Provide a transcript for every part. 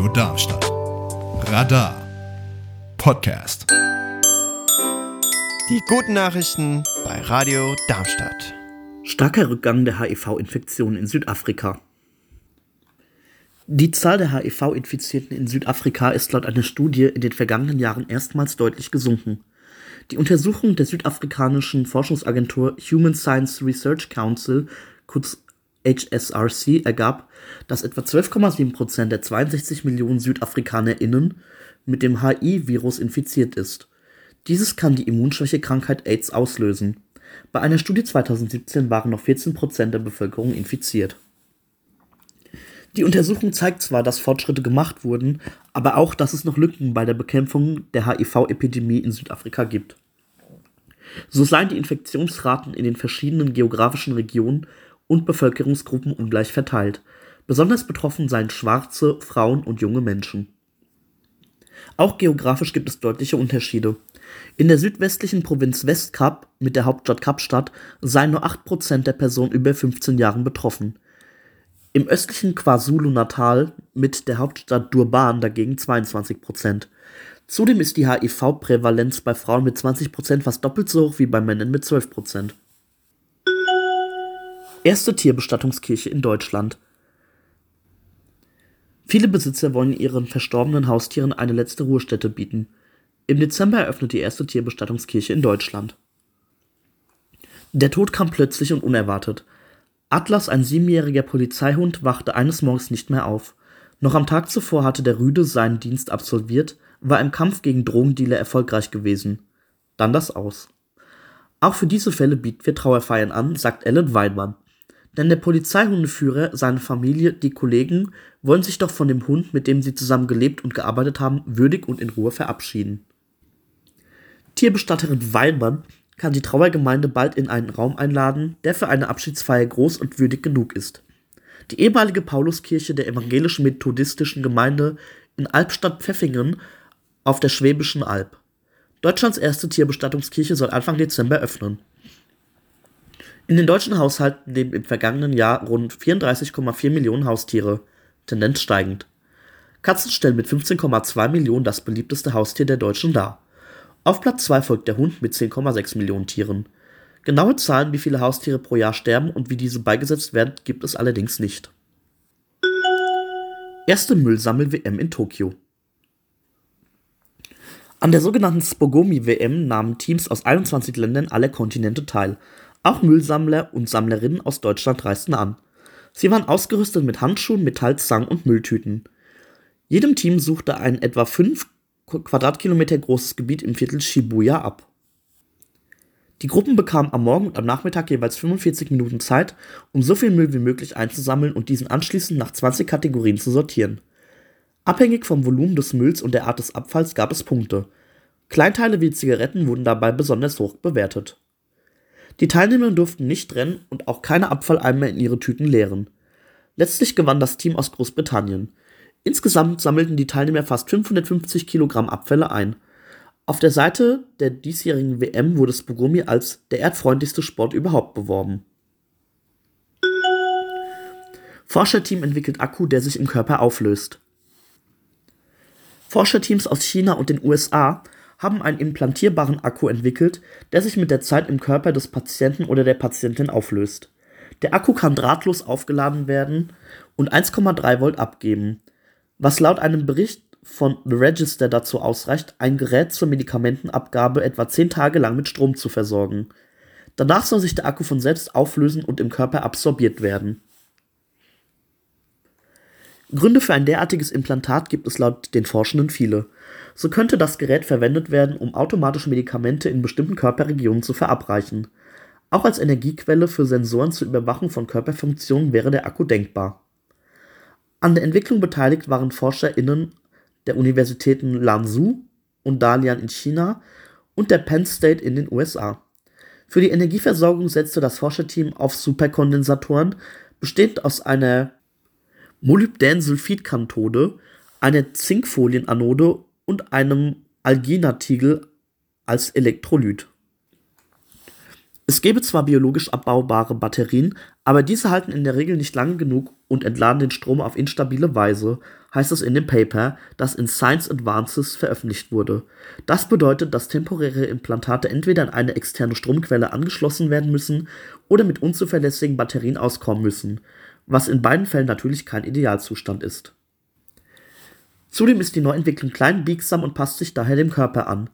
Radio Darmstadt. Radar Podcast. Die guten Nachrichten bei Radio Darmstadt. Starker Rückgang der HIV-Infektionen in Südafrika. Die Zahl der HIV-Infizierten in Südafrika ist laut einer Studie in den vergangenen Jahren erstmals deutlich gesunken. Die Untersuchung der südafrikanischen Forschungsagentur Human Science Research Council, kurz HSRC, ergab, dass etwa 12,7 Prozent der 62 Millionen SüdafrikanerInnen mit dem HIV-Virus infiziert ist. Dieses kann die Immunschwächekrankheit AIDS auslösen. Bei einer Studie 2017 waren noch 14 Prozent der Bevölkerung infiziert. Die Untersuchung zeigt zwar, dass Fortschritte gemacht wurden, aber auch, dass es noch Lücken bei der Bekämpfung der HIV-Epidemie in Südafrika gibt. So seien die Infektionsraten in den verschiedenen geografischen Regionen und Bevölkerungsgruppen ungleich verteilt. Besonders betroffen seien Schwarze, Frauen und junge Menschen. Auch geografisch gibt es deutliche Unterschiede. In der südwestlichen Provinz Westkap mit der Hauptstadt Kapstadt seien nur 8% der Personen über 15 Jahren betroffen. Im östlichen KwaZulu-Natal mit der Hauptstadt Durban dagegen 22 Prozent. Zudem ist die HIV-Prävalenz bei Frauen mit 20 Prozent fast doppelt so hoch wie bei Männern mit 12 Prozent. Erste Tierbestattungskirche in Deutschland. Viele Besitzer wollen ihren verstorbenen Haustieren eine letzte Ruhestätte bieten. Im Dezember eröffnet die erste Tierbestattungskirche in Deutschland. Der Tod kam plötzlich und unerwartet. Atlas, ein siebenjähriger Polizeihund, wachte eines Morgens nicht mehr auf. Noch am Tag zuvor hatte der Rüde seinen Dienst absolviert, war im Kampf gegen Drogendealer erfolgreich gewesen. Dann das Aus. Auch für diese Fälle bieten wir Trauerfeiern an, sagt Ellen Weinmann. Denn der Polizeihundeführer, seine Familie, die Kollegen wollen sich doch von dem Hund, mit dem sie zusammen gelebt und gearbeitet haben, würdig und in Ruhe verabschieden. Tierbestatterin Weinmann kann die Trauergemeinde bald in einen Raum einladen, der für eine Abschiedsfeier groß und würdig genug ist. Die ehemalige Pauluskirche der evangelischen methodistischen Gemeinde in Albstadt-Pfeffingen auf der Schwäbischen Alb. Deutschlands erste Tierbestattungskirche soll Anfang Dezember öffnen. In den deutschen Haushalten leben im vergangenen Jahr rund 34,4 Millionen Haustiere, Tendenz steigend. Katzen stellen mit 15,2 Millionen das beliebteste Haustier der Deutschen dar. Auf Platz 2 folgt der Hund mit 10,6 Millionen Tieren. Genaue Zahlen, wie viele Haustiere pro Jahr sterben und wie diese beigesetzt werden, gibt es allerdings nicht. Erste Müllsammel-WM in Tokio. An der sogenannten Spogomi-WM nahmen Teams aus 21 Ländern aller Kontinente teil. Auch Müllsammler und Sammlerinnen aus Deutschland reisten an. Sie waren ausgerüstet mit Handschuhen, Metallzangen und Mülltüten. Jedem Team suchte ein etwa 5 Quadratkilometer großes Gebiet im Viertel Shibuya ab. Die Gruppen bekamen am Morgen und am Nachmittag jeweils 45 Minuten Zeit, um so viel Müll wie möglich einzusammeln und diesen anschließend nach 20 Kategorien zu sortieren. Abhängig vom Volumen des Mülls und der Art des Abfalls gab es Punkte. Kleinteile wie Zigaretten wurden dabei besonders hoch bewertet. Die Teilnehmer durften nicht rennen und auch keine Abfalleimer in ihre Tüten leeren. Letztlich gewann das Team aus Großbritannien. Insgesamt sammelten die Teilnehmer fast 550 Kilogramm Abfälle ein. Auf der Seite der diesjährigen WM wurde Spugumi als der erdfreundlichste Sport überhaupt beworben. Forscherteam entwickelt Akku, der sich im Körper auflöst. Forscherteams aus China und den USA haben einen implantierbaren Akku entwickelt, der sich mit der Zeit im Körper des Patienten oder der Patientin auflöst. Der Akku kann drahtlos aufgeladen werden und 1,3 Volt abgeben was laut einem Bericht von The Register dazu ausreicht, ein Gerät zur Medikamentenabgabe etwa 10 Tage lang mit Strom zu versorgen. Danach soll sich der Akku von selbst auflösen und im Körper absorbiert werden. Gründe für ein derartiges Implantat gibt es laut den Forschenden viele. So könnte das Gerät verwendet werden, um automatisch Medikamente in bestimmten Körperregionen zu verabreichen. Auch als Energiequelle für Sensoren zur Überwachung von Körperfunktionen wäre der Akku denkbar an der Entwicklung beteiligt waren ForscherInnen der Universitäten Lanzhou und Dalian in China und der Penn State in den USA. Für die Energieversorgung setzte das Forscherteam auf Superkondensatoren, bestehend aus einer Molybdänsulfidkathode, einer Zinkfolienanode und einem Alginatigel als Elektrolyt. Es gäbe zwar biologisch abbaubare Batterien, aber diese halten in der Regel nicht lange genug und entladen den Strom auf instabile Weise, heißt es in dem Paper, das in Science Advances veröffentlicht wurde. Das bedeutet, dass temporäre Implantate entweder an eine externe Stromquelle angeschlossen werden müssen oder mit unzuverlässigen Batterien auskommen müssen, was in beiden Fällen natürlich kein Idealzustand ist. Zudem ist die Neuentwicklung klein, biegsam und passt sich daher dem Körper an.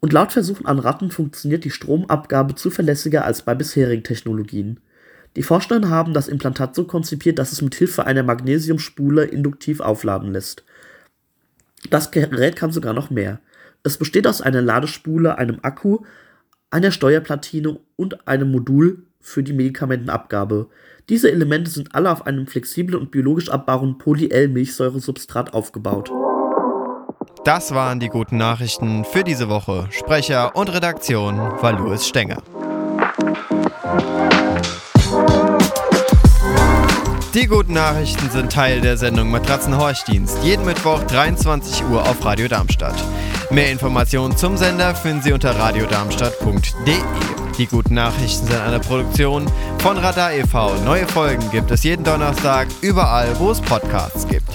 Und laut Versuchen an Ratten funktioniert die Stromabgabe zuverlässiger als bei bisherigen Technologien. Die Forscher haben das Implantat so konzipiert, dass es mit Hilfe einer Magnesiumspule induktiv aufladen lässt. Das Gerät kann sogar noch mehr. Es besteht aus einer Ladespule, einem Akku, einer Steuerplatine und einem Modul für die Medikamentenabgabe. Diese Elemente sind alle auf einem flexiblen und biologisch abbauen Poly-L-Milchsäuresubstrat aufgebaut. Das waren die guten Nachrichten für diese Woche. Sprecher und Redaktion war Louis Stenger. Die guten Nachrichten sind Teil der Sendung Matratzenhorchdienst. Jeden Mittwoch 23 Uhr auf Radio Darmstadt. Mehr Informationen zum Sender finden Sie unter radiodarmstadt.de. Die guten Nachrichten sind eine Produktion von Radar e.V. Neue Folgen gibt es jeden Donnerstag überall, wo es Podcasts gibt.